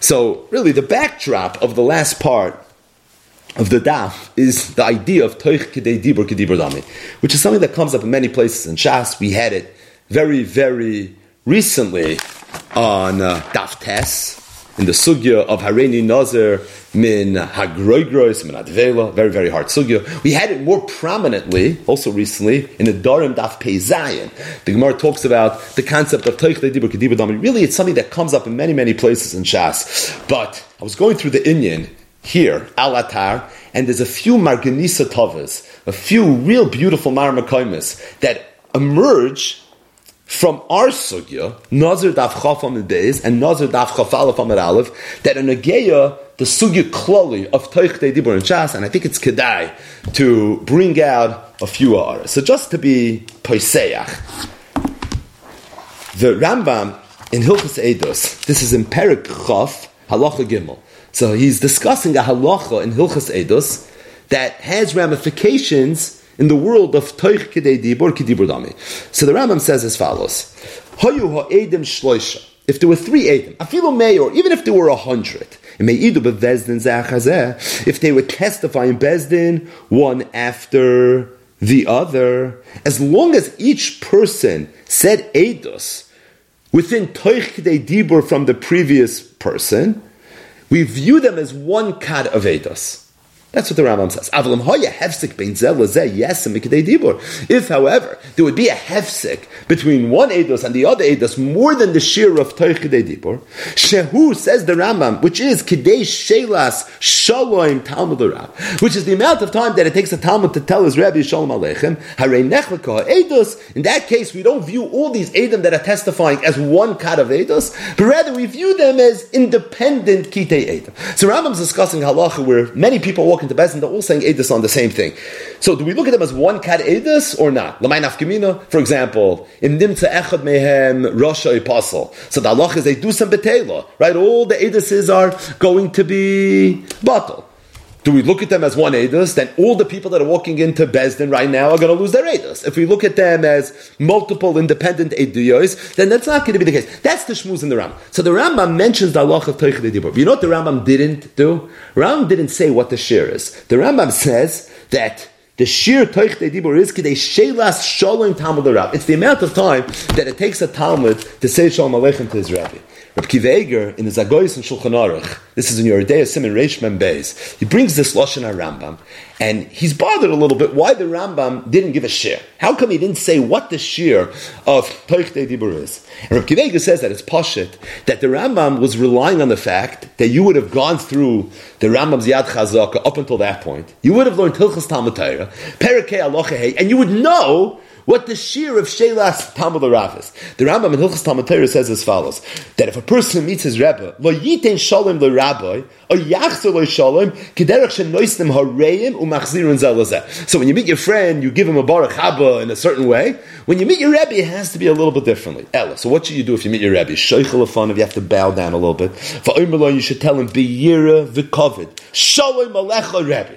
So, really, the backdrop of the last part of the daf is the idea of toich kedei dibur kedibur dami, which is something that comes up in many places in Shas. We had it very, very recently on uh, daf tes in the sugya of Hareni Nazir min Hagroigrois min Advela, very, very hard sugya. We had it more prominently, also recently, in the Darim Daf Pei Zayin. The Gemara talks about the concept of Teich Dibur Kedibur Dami. Really, it's something that comes up in many, many places in Shas. But I was going through the Inyan here, Al Atar, and there's a few Marganisa Tovas, a few real beautiful Marmakoimis that emerge from our sugya, Nazir Daf Chafam Beis and Nazir Daf Chafalaf Amar Aleph, that in Ageya, the sugya klali of Toich Dibur and Shas, and I think it's kedai to bring out a few aras. So just to be poiseach, the Rambam in Hilchas Eidos, this is in Perik Chaf, Halacha Gimel. So he's discussing a halacha in Hilchas Eidos that has ramifications in the world of Toich Kedei Dibur, Kedibur Dami. So the Rambam says as follows, Hoyu ha'edim shloisha. If there were three Edim, afilu may, or even if there were a hundred, if they would testify in Bezdin, one after the other, as long as each person said Eidos within Toich Kedei Dibur from the previous person, we view them as one kad of Eidos. That's what the Rambam says. If, however, there would be a hefsek between one edos and the other edos more than the shear of Toich Dibur, Shehu says the Rambam, which is Kidei Shelas Shalom Talmud Rav, which is the amount of time that it takes a Talmud to tell his Rabbi Shalom Aleichem, Edos. In that case, we don't view all these edim that are testifying as one kat of edos, but rather we view them as independent kitei edim. So Rambam's discussing halacha where many people walk into Bezin, they're all saying Edis on the same thing. So do we look at them as one cat Edis or not? For example, in Nimtza Echad Mehem Rasha Apostle. So the Allah is they do some betela, right? All the Edises are going to be bottle. Do we look at them as one Edus? Then all the people that are walking into Bezdin right now are going to lose their Edus. If we look at them as multiple independent Eduyos, then that's not going to be the case. That's the Shmuz in the Ram. So the Rambam mentions the Allah of Teichid Dibur. You know what the Rambam didn't do? Rambam didn't say what the shir is. The Rambam says that the sheer toich de dibur is kidei shelas shalom talmud It's the amount of time that it takes a talmud to say shalom aleichem to his rabbi. Reb Kiva in the Zagoyis and Shulchan Aruch, this is in your Yeridei Simon Reish Membeis, he brings this Lashon Rambam, and he's bothered a little bit why the Rambam didn't give a shir. How come he didn't say what the shir of Toich De Dibur is? And Reb Kiva says that it's Pashit, that the Rambam was relying on the fact that you would have gone through the Rambam's Yad Chazaka up until that point. You would have learned Hilchas Talmud Torah, Alocha and you would know what the shear of Shelas Talmud Ravis. The Rambam in Hilchas Talmud Torah says as follows: that if a person meets his Rebbe, lo yiten shalom le rabbi, or yachzer lo shalom, kederach shenoisnim hareim umachzirun zelazeh. So when you meet your friend, you give him a baruch haba in a certain way. When you meet your Rebbe, it has to be a little bit differently. Ella. So what should you do if you meet your Rebbe? Sheichel if you have to bow down a little bit. For you should tell him biyira v'kovid shalom alecha Rebbe.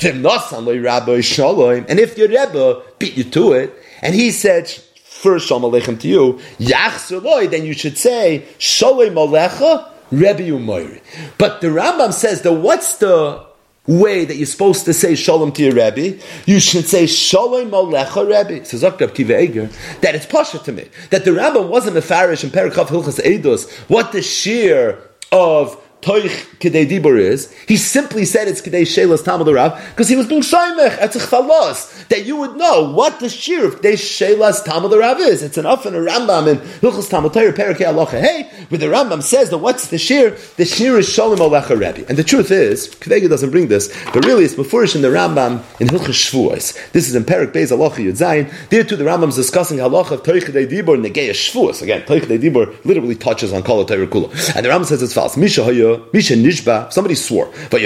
And if your Rebbe beat you to it, and he said, first Shalom Aleichem to you, then you should say, Shalom Alecha, Rebbe Umayri. But the Rambam says that what's the way that you're supposed to say Shalom to your Rebbe? You should say Shalom Alecha Rebbe. Says Eger, that it's Pasha to me. That the Rambam wasn't a Farish and Perikov Hilchas Eidos, what the sheer of toich kedei dibur is. He simply said it's kedei shelas tamid rav because he was being shaymech at chalos that you would know what the shir of kedei shelas tamid rav is. It's enough in a Rambam in Hilchos Talmud Torah Perakei Alocha. Hey, where the Rambam says that what's the shir? The shir is Shalom Alecha Rebbe. And the truth is, Kvega doesn't bring this, but really it's before in the Rambam in Hilchos Shvuos. This is in Perak Beis Alocha Yud Zayin. There too, the Rambam is discussing halacha of toich kedei dibur negei Shvuos. Again, toich kedei dibur literally touches on Kol Torah Kula. And the Rambam says it's false. Misha Misha Nishba, somebody swore, and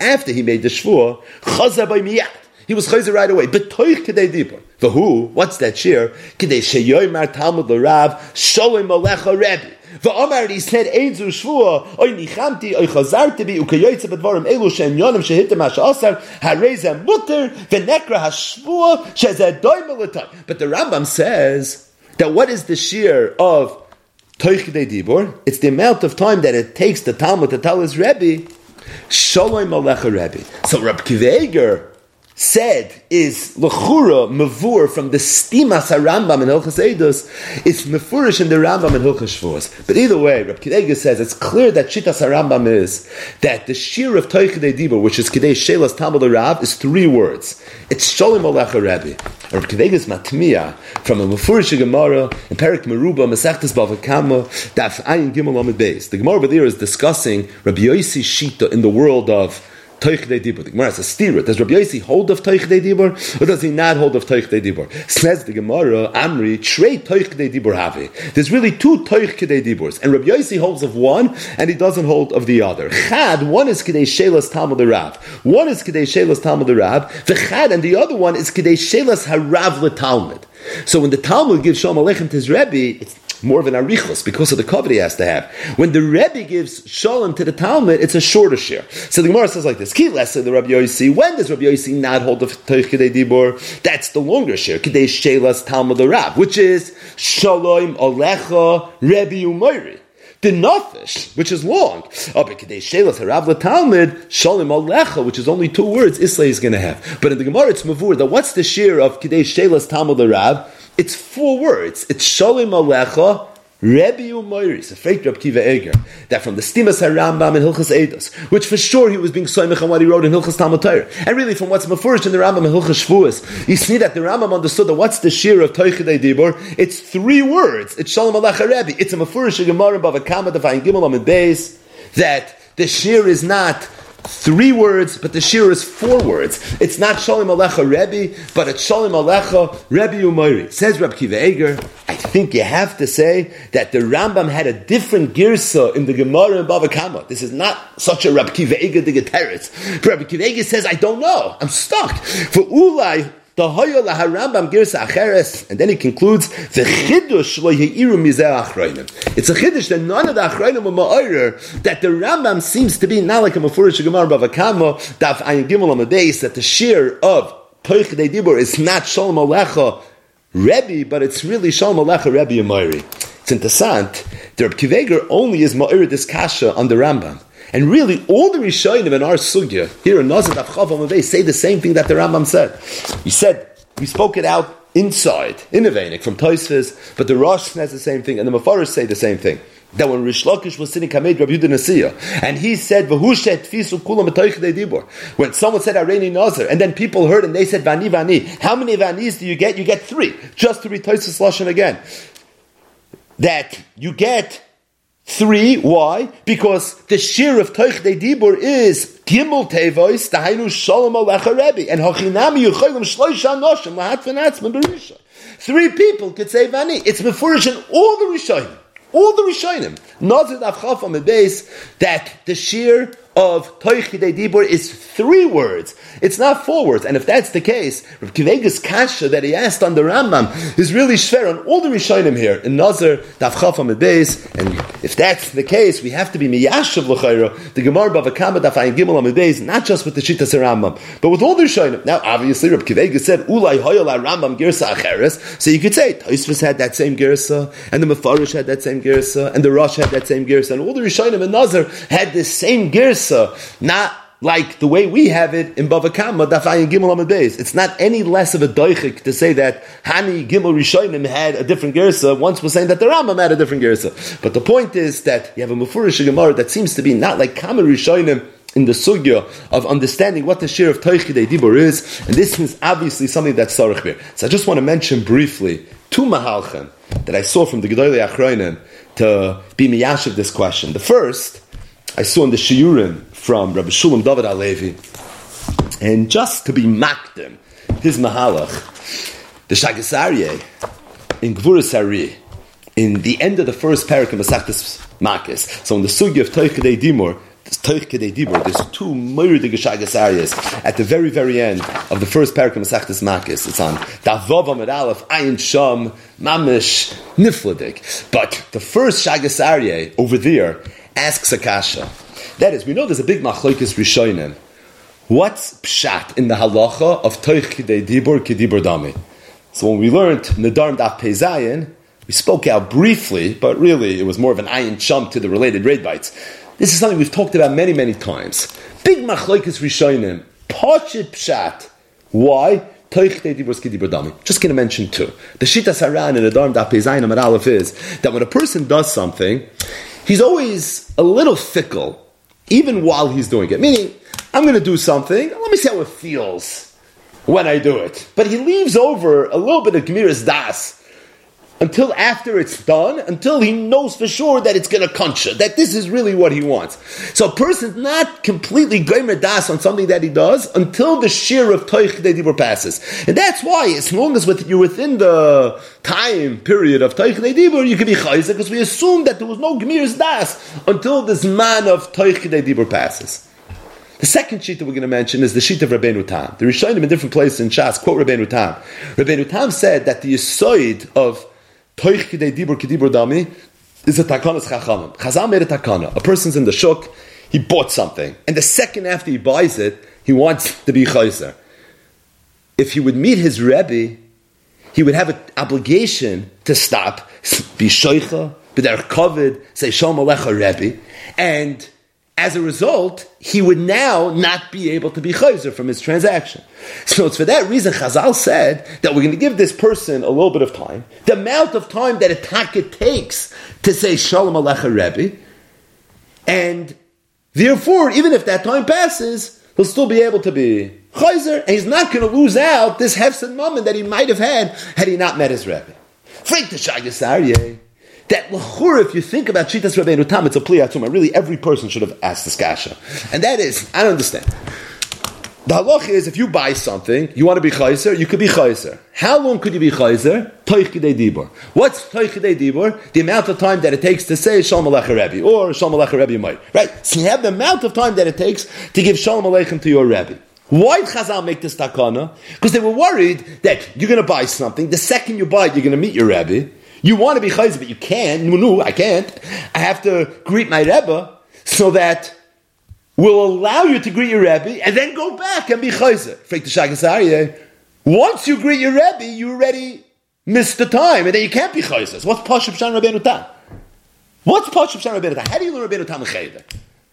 after he made the Shvua, Chaza by Miyat. He was chayzer right away. Betoich kedei dibur. For who? What's that shir? Kedei sheyoymar Talmud l'Rav Sholem Alecha Rebbe. V'amar he said Eizu Shvua Oy nichamti Oy chazarti bi Ukayoytze bedvarim Elu shen yonim shehitim ha'shasar Harezem mutter V'nekra ha'shvua Shezeh doy But the Rambam says that what is the shear of Dibur, it's the amount of time that it takes the Talmud to tell his Rebbe, Shalom Alecha Rebbe. So Rab Kiveger said is lechura mavur from the stimas Rambam in Hilchas Eidos. It's mefurish in the Rambam in Hilchas Shavuos. But either way, Rab Kidega says it's clear that Shitas Rambam is that the shir of Toichidei Dibur, which is Kidei Shelas Talmud Rav, is three words. It's Shalom Alecha Rebbe. Rab Kidega's matmiya from a mefurish Gemara in Perik Meruba Masechtas Bavakama Daf Ayin Gimel Amid Beis. The Gemara over there is discussing Rabbi Yossi Shita in the world of Toichdei Dibur. The Gemara a stira. Does Rabbi Yossi hold of Toichdei Dibur, or does he not hold of Toichdei Dibur? Says the Gemara, Amri, Trey Toichdei Dibur have. There's really two Toichdei Diburs, and Rabbi Yossi holds of one, and he doesn't hold of the other. Chad, one is Kedei Shelas Talmud Rav. One is Kedei Shelas Talmud Rav. The Chad, and the other one is Kedei Shelas Harav Talmud. So when the Talmud gives Shalom Aleichem to his Rebbe, it's more of an arichos because of the cover he has to have. When the Rebbe gives shalom to the Talmud, it's a shorter share. So the Gemara says like this: Ki less the Rabbi Yossi. When does Rabbi Yossi not hold the Teich Kedei Dibor? That's the longer share. Kedei Shelas Talmud Rab, which is Shalom Alecha Rebbe Umayri the Nafish, which is long. Oh, Talmud Shalom Alecha, which is only two words, Islay is going to have. But in the Gemara, it's Mavur. That what's the share of Kedei Shelas Talmud Rab? It's four words. It's Shalom Alecha. Rebbe Umayri, a fake Reb Kiva Eger, that from the Stimas HaRambam in Hilchas Eidos, which for sure he was being soymech on what he wrote in Hilchas Talmud and really from what's mafurish in the Rambam in Hilchas Shavuos, you see that the Rambam understood that what's the shear of Toichidei Dibur? It's three words. It's Shalom Alecha Rebbe. It's a mafurish Gemara Bava Kama Gimel Amid Beis that the shear is not three words, but the shir is four words. It's not Shalom Alecha Rebbe, but it's Shalom Alecha Rebbe Umayri. Says Reb Kiva Eger, I think you have to say that the Rambam had a different girsa in the Gemara in Bava Kama. This is not such a Reb Kiva Eger digiteris. Reb Kiva Eger says, I don't know. I'm stuck. For Ulai, the Hoyo Rambam Girsa Acheres, and then he concludes the Chiddush lo Yeiru Mizeh Achroinim. It's a Chiddush that none of the Achroinim were Ma'orer that the Rambam seems to be not like a Mefurish Gemara Bavakamo Daf Ayin Gimel on the base that the shear of Toich Dibur is not Shalom Alecha Rebbe, but it's really Shalom Alecha Rebbe Yomari. It's interessant. The Reb Kiveger only is Ma'orer this Kasha on the Rambam. And really, all the Rishonim in our sugya here in Nazir Chav say the same thing that the Rambam said. He said we spoke it out inside in Avenik from Toisves, but the Rosh says the same thing, and the Mafarish say the same thing. That when Rish Lakish was sitting Kamed Rabbi Yudah and he said. When someone said Areni Nazir, and then people heard and they said Vani Vani. How many Vanis do you get? You get three, just to read Toisves Lashon again. That you get Three, why? Because the shir of Toich De Dibur is Gimel Tevois, Dahainu Shalom Alecha Rebbe, and Hochinami Yucholim Shloisha Noshim, Lahat V'natzman Berisha. Three people could say Vani. It's Mefurish in all the Rishonim. All the Rishonim. Nazir Avchaf on the base that the shir of Toichidei Dibur is three words. It's not four words. And if that's the case, Rav Kivega's kasha that he asked on the Rambam is really shver on all the Rishonim here in Nazar, the base. And if that's the case, we have to be miyashav l'chayra, the Gemara Bavakama Ayin Gimel base, not just with the Shittas Rambam, but with all the Rishonim. Now, obviously, Rav Kivega said, Ulai Hoyal Rambam Girsa Acheres. So you could say, Taisvus had that same Girsa, and the Mefarish had that same Girsa, and the Rosh had that same Girsa, and all the Rishonim and Nazar had the same Girsa not like the way we have it in Bava Kama, Dafayin Gimel Amid Beis. It's not any less of a doichik to say that Hani Gimel Rishonim had a different gersa. Once was saying that the Rambam had a different gersa. But the point is that you have a Mufurish Gemara that seems to be not like Kama Rishonim in the sugya of understanding what the share of Toichidei Dibur is, and this is obviously something that's Sarach So I just want to mention briefly two Mahalchan that I saw from the Gedolei Achroinim to be miyashiv this question. The first I saw in the Shiurim from Rabbi Shulam David Alevi, and just to be makdim, his mahalach, the Shagasarye in Gvurasari, in the end of the first parak of Masachtas Makis. So in the sugi of Toichadei Dimor, there's two Murdig Shagasarias at the very, very end of the first parak of Masachtas Makis. It's on Davov Amid Aleph, Ayin Sham, Mamish, Nifladik. But the first Shagasarye over there asks Akasha. That is, we know there's a big machlokes rishonim. What's pshat in the halacha of toich kidei dibur kidibur dami? So when we learned Nedarim Daf Pezayin, We spoke out briefly, but really it was more of an iron chump to the related raid bites. This is something we've talked about many, many times. Big machlokes rishonim, pachit pshat. Why? Just going to mention two. The Shita Saran and the Dharm Dapezayin Amar Aleph is that when a person does something, he's always a little fickle, even while he's doing it. Meaning, I'm going to do something, let me see how it feels when I do it. But he leaves over a little bit of Gemiris Das until after it's done, until he knows for sure that it's going to concha, that this is really what he wants. So a person's not completely gomer das on something that he does until the shear of toich dibur passes. And that's why, as long as with, you're within the time period of toich dibur, you can be chayzer, because we assume that there was no gemiris das until this man of toich dibur passes. The second sheet that we're going to mention is the sheet of Rabbeinu Tam. The Rishonim in different places in Shas quote Rabbeinu Tam. Rabbeinu Tam said that the yisoid of Toich kidei dibur kidibur dami is a takanas chachamim. Chazal made a takana. A person's in the shuk, he bought something, and the second after he buys it, he wants to be chayzer. If he would meet his rebbe, he would have an obligation to stop, be be there covered, say shalom alecha rebbe, and as a result, he would now not be able to be chayzer from his transaction. So it's for that reason Chazal said that we're going to give this person a little bit of time, the amount of time that a taka takes to say Shalom Alecha Rebbe, and therefore, even if that time passes, he'll still be able to be chayzer, and he's not going to lose out this hefset moment that he might have had had he not met his Rebbe. Frank the Shagasarye that l'chur, if you think about Shitas Rabbeinu Tam, it's a plea pliyatzuma. Really, every person should have asked this kasha. And that is, I don't understand. The halach is, if you buy something, you want to be chayzer, you could be chayzer. How long could you be chayzer? Toich dibur. What's toich dibur? The amount of time that it takes to say Shalom aleichem Rebbe, or Shalom aleichem Rebbe might. Right? So you have the amount of time that it takes to give Shalom Aleichem to your Rebbe. Why did Chazal make this takana? Because they were worried that you're going to buy something, the second you buy it, you're going to meet your Rebbe, you want to be chayzer, but you can't. No, no, I can't. I have to greet my Rebbe so that will allow you to greet your Rebbe and then go back and be chayzer. Freak the. Once you greet your Rebbe, you already missed the time, and then you can't be chayzer. What's Pashup Shan Rabbeinu? What's Pashup Shan Rabbeinu? How do you learn Rabbeinu Tam?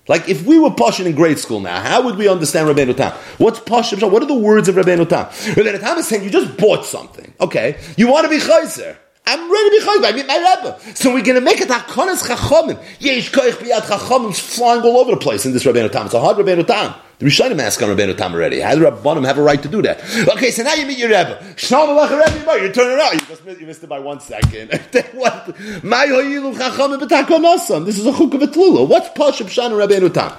Like if we were Pashin in grade school now, how would we understand Rabbeinu Tam? What's Pashup What are the words of Rabbeinu Tam? Rabbeinu Tam is saying you just bought something. Okay, you want to be chayzer. I'm ready to be. I meet my Rebbe. So we're going to make it hakonas chachomim. Yesh koich biyad chachomim flying all over the place in this Rabbeinu Tam. It's a hard Rabbeinu Tam. The Rishonim ask on Rabbeinu Tam already. How do Rabbanim have a right to do that? Okay, so now you meet your Rebbe. Shalom Aleichem Rebbe, you turn around. You just missed, you missed it by one second. what? This is a chuk of a tlula. What's Pashup Shan Rabbeinu Tam?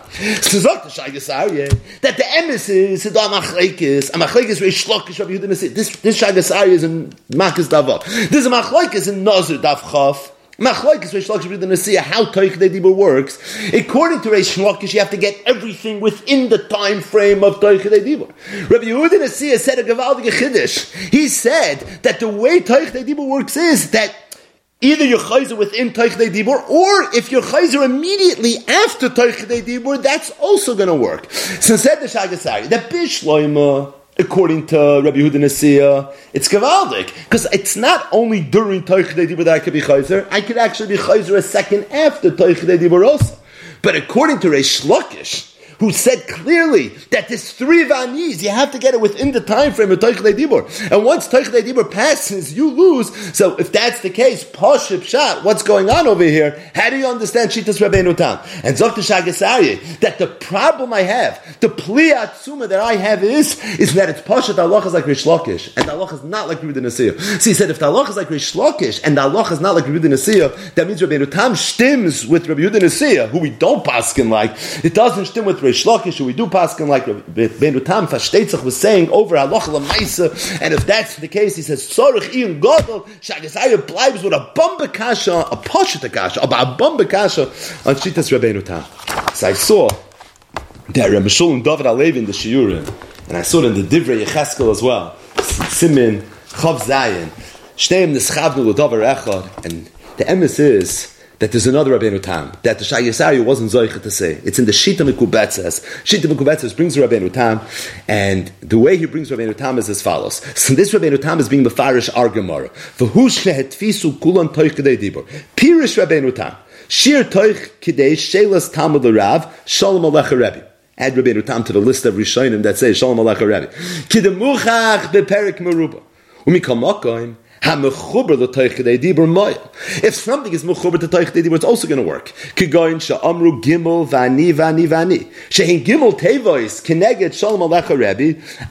That the emes is the Amachleikis. Amachleikis Reish Shlokish Rabbi Yehuda This this Shagas is in Makas Davot. This is Amachleikis in Nazir Dav. Machlokes Reish Lakish the Nasiya how Toich Dibur works. According to Reish Lakish, you have to get everything within the time frame of Toich Dibur. Rabbi Yehuda Nasiya said a Gavaldig Chiddush. He said that the way Toich Dibur works is that Either you're chayzer within Teich Dibur, or if you're chayzer immediately after Teich Dibur, that's also going to work. So said the Shagasari, that Bishloima, according to Rabbi Yehuda Nasiya, it's gavaldik because it's not only during Toichdei Dibur that I could be chayzer. I could actually be chayzer a second after Toichdei Dibur also. But according to Reish Lakish, who said clearly that this three vanis, you have to get it within the time frame of Toichdei Dibur. And once Toichdei Dibur passes, you lose. So if that's the case, Pashib Shat, what's going on over here? How do you understand Shitas Rabbeinu Tam? And Zokta Shagasari, that the problem I have, the pliatzuma that I have is, is that it's Pashat Allah is like Rish Lakish, and Allah is not like Ruda Nasiyah. So he said, if the Allah is like Rish Lakish, and the Allah is not like Ruda Nasiyah, that means Rabbeinu Tam stims with Rabbi Nasiyah, who we don't paskin like. It doesn't stim with Rish Lakish, we do paskin like Rabbeinu Tam Fashtetzach was saying over Allah Lamaisa, and if that's the case, he says, Sorich Ian Godel, Shagasaya bleibs with a bomba kasha, a Pashat kasha, a bomba kasha on Shitas Rabbeinu Tam. So I saw that Rabbi Shulam David Alevi in the Shiurim, and I saw it in the Divrei Yecheskel as well, Simin, Chav Zayin, Shteim Nischavnu L'Davar Echad, and the emes is that there's another Rabbeinu Tam, that the Shai wasn't Zoicha to say. It's in the Shita Mekubetzes. Shita Mekubetzes brings Rabbeinu Tam, and the way he brings Rabbeinu Tam is as follows. So this Rabbeinu Tam is being Mefarish Argamara. V'hu shehetfisu kulan toich kedei dibur. Pirish Rabbeinu Tam. Shir toich kedei shelas Talmud Rav, Shalom Alecha Rebbe. Add Rabbeinu Tam to the list of Rishonim that say Shalom Alecha Rebbe. Kidemuchach beperik meruba. Umikal makoim. If something is mechuber to toich dibur, it's also going to work. Kigoin sha'amru gimel vani vani vani. Gimel tevois keneged shalom alecha.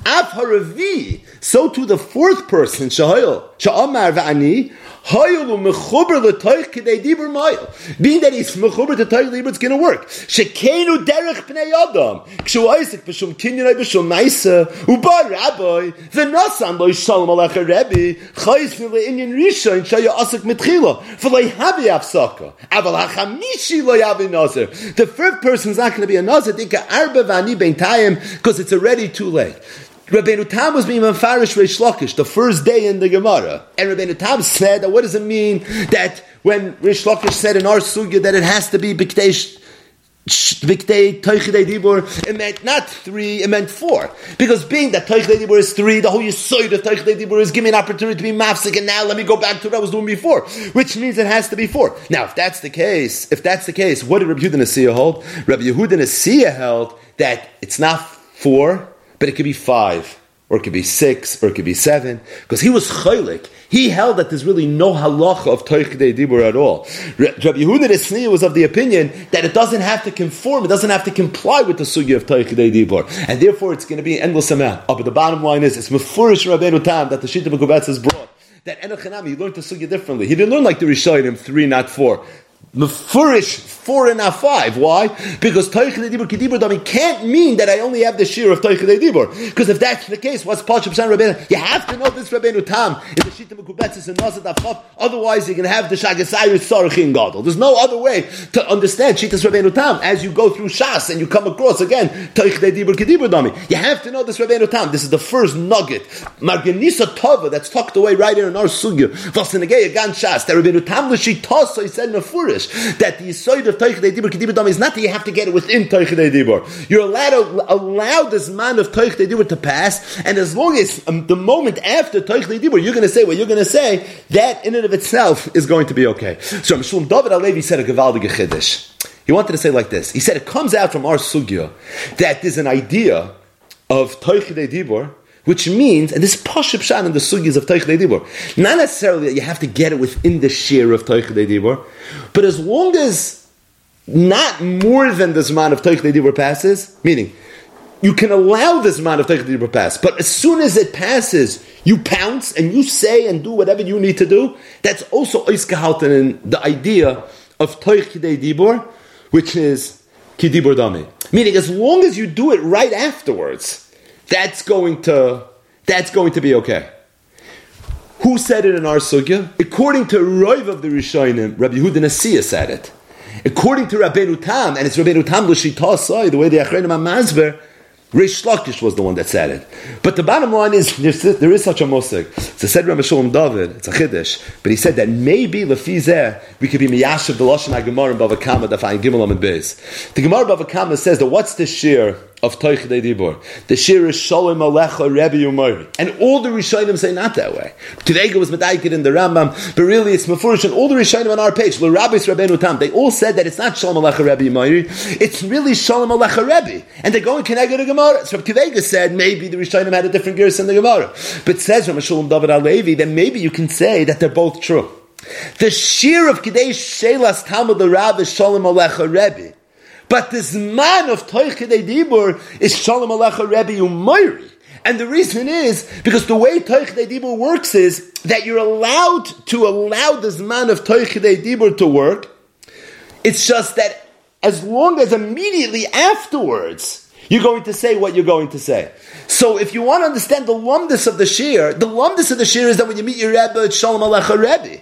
Af haravi. So to the fourth person vani. Hoyelu mechuber l'toich k'dei dibur mayel. Being that he's mechuber to toich dibur, it's going to work. Shekenu derech pnei adam. Kshu Isaac b'shum kinyanai b'shum naisa. Uba rabbi. V'nasan lo shalom alecha Rebbe. Chayis v'le inyan rishon shaya asak mitchila. V'lei havi afsaka. Aval hachamishi lo yavi nazir. The first person's not going to be a nazir. Dika arba v'ani b'intayim. because it's already too late. Rabbeinu Tam was being Mefarish Reish Lakish the first day in the Gemara. And Rabbeinu Tam said that what does it mean that when Reish Lakish said in our Sugya that it has to be Biktesh Dibur, it meant not three, it meant four. Because being that Teichidei Dibur is three, the whole Yisoid of Teichidei Dibur is giving me an opportunity to be mafsik, and now let me go back to what I was doing before, which means it has to be four. Now, if that's the case, if that's the case, what did Rabbi Yehuda Nasiya hold? Rabbi Yehuda Nasiya held that it's not four, but it could be five, or it could be six, or it could be seven, because he was chaylik. He held that there's really no halacha of toichdei dibur at all. Rabbi Yehuda Nasiya was of the opinion that it doesn't have to conform, it doesn't have to comply with the sugya of toichdei dibur, and therefore it's going to be endless amount. Oh, but the bottom line is, it's mefurish Rabbeinu Tam that the Shita Mekubetz has brought that Enochanami, he learned the sugya differently. He didn't learn like the Rishonim, three, not four. Mefurish four and not five. Why? Because Toich Dibur Kedibur Dami can't mean that I only have the shear of Toich Dibur. Because if that's the case, what's Pachim Shan Rabbeinu? You have to know this Rabbeinu Tam in the Shita Mekubetzis and Nazat Afaf. Otherwise, going to have the Shagasayu Sarachin Gadol. There's no other way to understand Shitas Rabbeinu Tam as you go through Shas and you come across again Toich Dibur Kedibur Dami. You have to know this Rabbeinu Tam. This is the first nugget. Marganisa Tova that's tucked away right here in our Sugya. Vasinagaya Gan Shas. That Rabbeinu Tam L'Shitasa, he said Mefurish that the Yisoid of Teichidei Dibur Kedibur Dam is not that you have to get it within Teichidei Dibur. You're allowed to allow this man of Teichidei Dibur to pass, and as long as um, the moment after Teichidei Dibur, you're going to say what you're going to say, that in and of itself is going to be okay. So Mishum David Alevi said a Gavaldige Chiddush. He wanted to say like this. He said it comes out from our sugya that there's an idea of Teichidei Dibur which means, and this is Pashup Shan in the sugyas of Teichidei Dibur, not necessarily that you have to get it within the shear of Teichidei Dibur, but as long as not more than this amount of Teichidei Dibur passes, meaning you can allow this amount of Teichidei Dibur pass, but as soon as it passes, you pounce and you say and do whatever you need to do, that's also Oiskahalten in the idea of Teichidei Dibur, which is Kidibur Dami. Meaning, as long as you do it right afterwards, that's going to that's going to be okay. Who said it in our sugya? According to Roiv of the Rishonim, Rabbi Yehuda Nasiya said it. According to Rabbeinu Tam, and it's Rabbeinu Tam l'shita the way the Achrenim Amazver, Rish Lakish was the one that said it. But the bottom line is, there is such a musik. So said Rabbi Shalom David, it's a chiddush, but he said that maybe lefizeh we could be miyashiv the lashon hagemara in Bava Kama dafayin gimel amid beis. The Gemara Bava Kama says that what's the shear of Toichdei Dibur. The shir is Shalom Alecha Rebbe Umari. And all the Rishonim say not that way. Today was Medaikid in the Rambam, but really it's Mefurish and all the Rishonim on our page, L'Rabbis Rabbeinu Tam, they all said that it's not Shalom Alecha Rebbe Umari, it's really Shalom Alecha Rebbe. And they're going connected to Gemara. So Kivega said maybe the Rishonim had a different gears in the Gemara. But says Rav Shalom David Alevi, then maybe you can say that they're both true. The shir of Kadesh Shelas Talmud the Rav is Shalom Alecha Rebbe. But this man of Toichidei Dibur is Shalom Alecha Rebbe Umayri. And the reason is because the way Toichidei Dibur works is that you're allowed to allow this man of Toichidei Dibur to work. It's just that as long as immediately afterwards you're going to say what you're going to say. So if you want to understand the lumdus of the shir, the lumdus of the shir is that when you meet your Rebbe, it's Shalom Alecha Rebbe.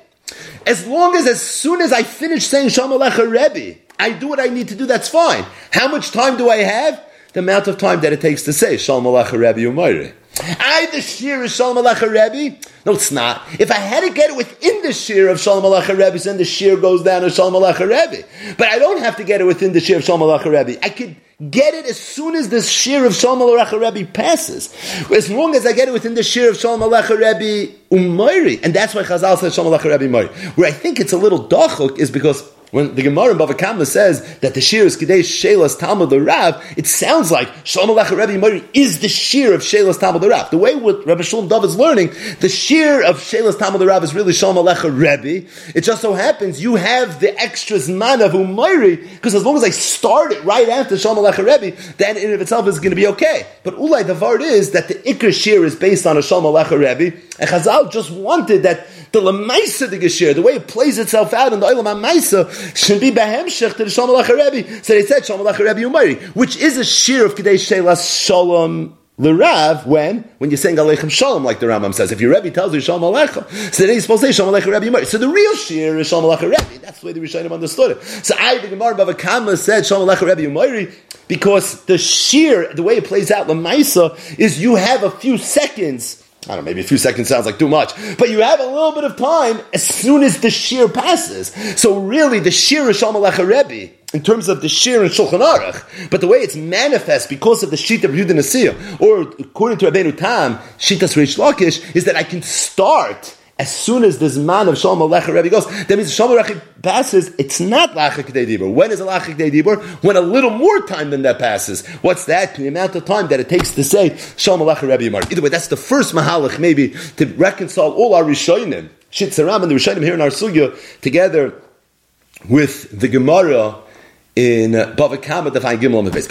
As long as, as soon as I finish saying Shalom Alecha Rebbe, I do what I need to do, that's fine. How much time do I have? The amount of time that it takes to say Shalom Alecha Rebbe Umayri. I the shir is Shalom Alecha Rebbe. No, it's not. If I had to get it within the shir of Shalom Alecha Rebbe, then the shir goes down to Shalom Alecha Rebbe. But I don't have to get it within the shir of Shalom Alecha Rebbe. I could get it as soon as the shir of Shalom Alecha Rebbe passes. As long as I get it within the shir of Shalom Alecha Rebbe Umayri. And that's why Chazal says Shalom Alecha Rebbe Umayri. Where I think it's a little dachuk is because when the Gemara in Bava Kama says that the shir is Kadesh Shelas Talmud the Rav, it sounds like Shalom Alecha Rebbe Mori is the shir of Shelas Talmud the Rav. The way what Rabbi Shalom Dov is learning, the shir of Shelas Talmud the Rav is really Shalom Alecha Rebbe. It just so happens you have the extras man of Umayri, because as long as I start it right after Shalom Alecha Rebbe, then in of itself is going to be okay. But Ulai, the vart is that the Ikr shir is based on a Shalom Alecha Rebbe, and Chazal just wanted that the Lamaisa the Geshir, the way it plays itself out in the Olam HaMaisa, should be Behemshech to the Shalom Rebbe. So they said Shalom Rebbe Umari, which is a shir of Kadesh Shelas Shalom L'Rav, when? When you're saying Aleichem Shalom, like the Rambam says. If your Rebbe tells you Shalom Aleichem, so then he's supposed to say Shalom Aleichem Rebbe Umari. So the real shir is Shalom Aleichem Rebbe. That's the way the Rishonim understood it. So I, the Gemara Bava Kama said Shalom Aleichem Rebbe Umari, because the shir, the way it plays out, Lamaisa, is you have a few seconds I don't know, maybe a few seconds sounds like too much, but you have a little bit of time as soon as the shear passes. So really, the shear is Shalom Alecha in terms of the shear and Shulchan Aruch, but the way it's manifest because of the sheet of Yehuda or according to Rabbeinu Tam, Shitas Reish Lakish, is that I can start as soon as this man of Shalom Alecha Rebbe goes, that means Shalom Alecha passes, it's not Lachak Dibur. When is a Lachak Dibur? When a little more time than that passes. What's that? The amount of time that it takes to say Shalom Alecha Rebbe Yamar. Either way, that's the first Mahalach maybe to reconcile all our Rishonim, Shitzaram and the Rishonim here in our Sugya, together with the Gemara in Bava Kama, the Fine Gimel on the face.